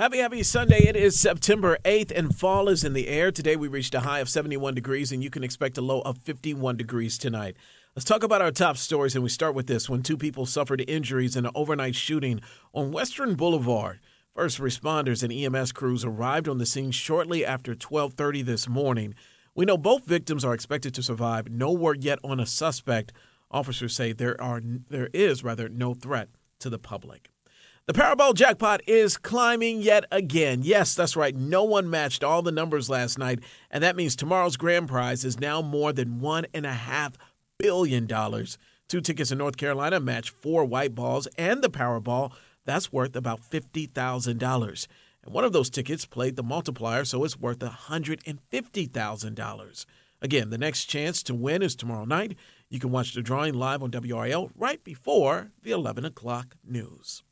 Happy, happy Sunday. It is September 8th and fall is in the air. Today we reached a high of 71 degrees and you can expect a low of 51 degrees tonight. Let's talk about our top stories and we start with this when two people suffered injuries in an overnight shooting on Western Boulevard. First responders and EMS crews arrived on the scene shortly after 12:30 this morning. We know both victims are expected to survive. No word yet on a suspect. Officers say there are there is rather no threat to the public. The Powerball jackpot is climbing yet again. Yes, that's right. No one matched all the numbers last night, and that means tomorrow's grand prize is now more than one and a half billion dollars. Two tickets in North Carolina match four white balls and the Powerball. That's worth about fifty thousand dollars. And one of those tickets played the multiplier, so it's worth $150,000. Again, the next chance to win is tomorrow night. You can watch the drawing live on WRAL right before the 11 o'clock news.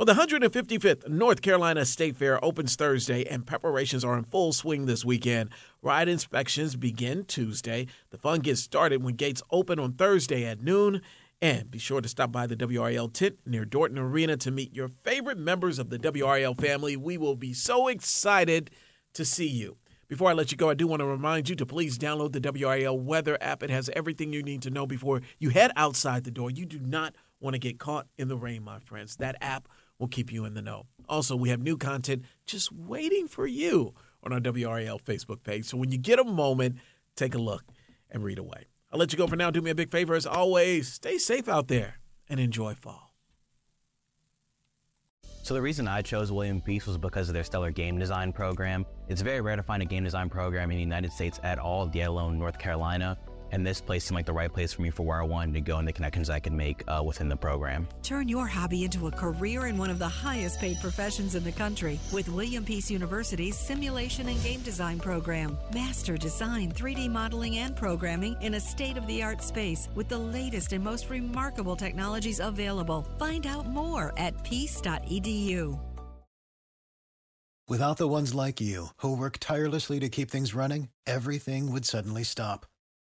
Well, the 155th North Carolina State Fair opens Thursday, and preparations are in full swing this weekend. Ride inspections begin Tuesday. The fun gets started when gates open on Thursday at noon. And be sure to stop by the WRAL tent near Dorton Arena to meet your favorite members of the WRAL family. We will be so excited to see you. Before I let you go, I do want to remind you to please download the WRAL weather app. It has everything you need to know before you head outside the door. You do not want to get caught in the rain, my friends. That app will keep you in the know. Also, we have new content just waiting for you on our WRAL Facebook page. So when you get a moment, take a look and read away. I'll let you go for now. Do me a big favor as always. Stay safe out there and enjoy fall. So the reason I chose William Peace was because of their stellar game design program. It's very rare to find a game design program in the United States at all, let alone North Carolina and this place seemed like the right place for me for where I wanted to go and the connections I could make uh, within the program. Turn your hobby into a career in one of the highest paid professions in the country with William Peace University's Simulation and Game Design program. Master design, 3D modeling, and programming in a state of the art space with the latest and most remarkable technologies available. Find out more at peace.edu. Without the ones like you, who work tirelessly to keep things running, everything would suddenly stop.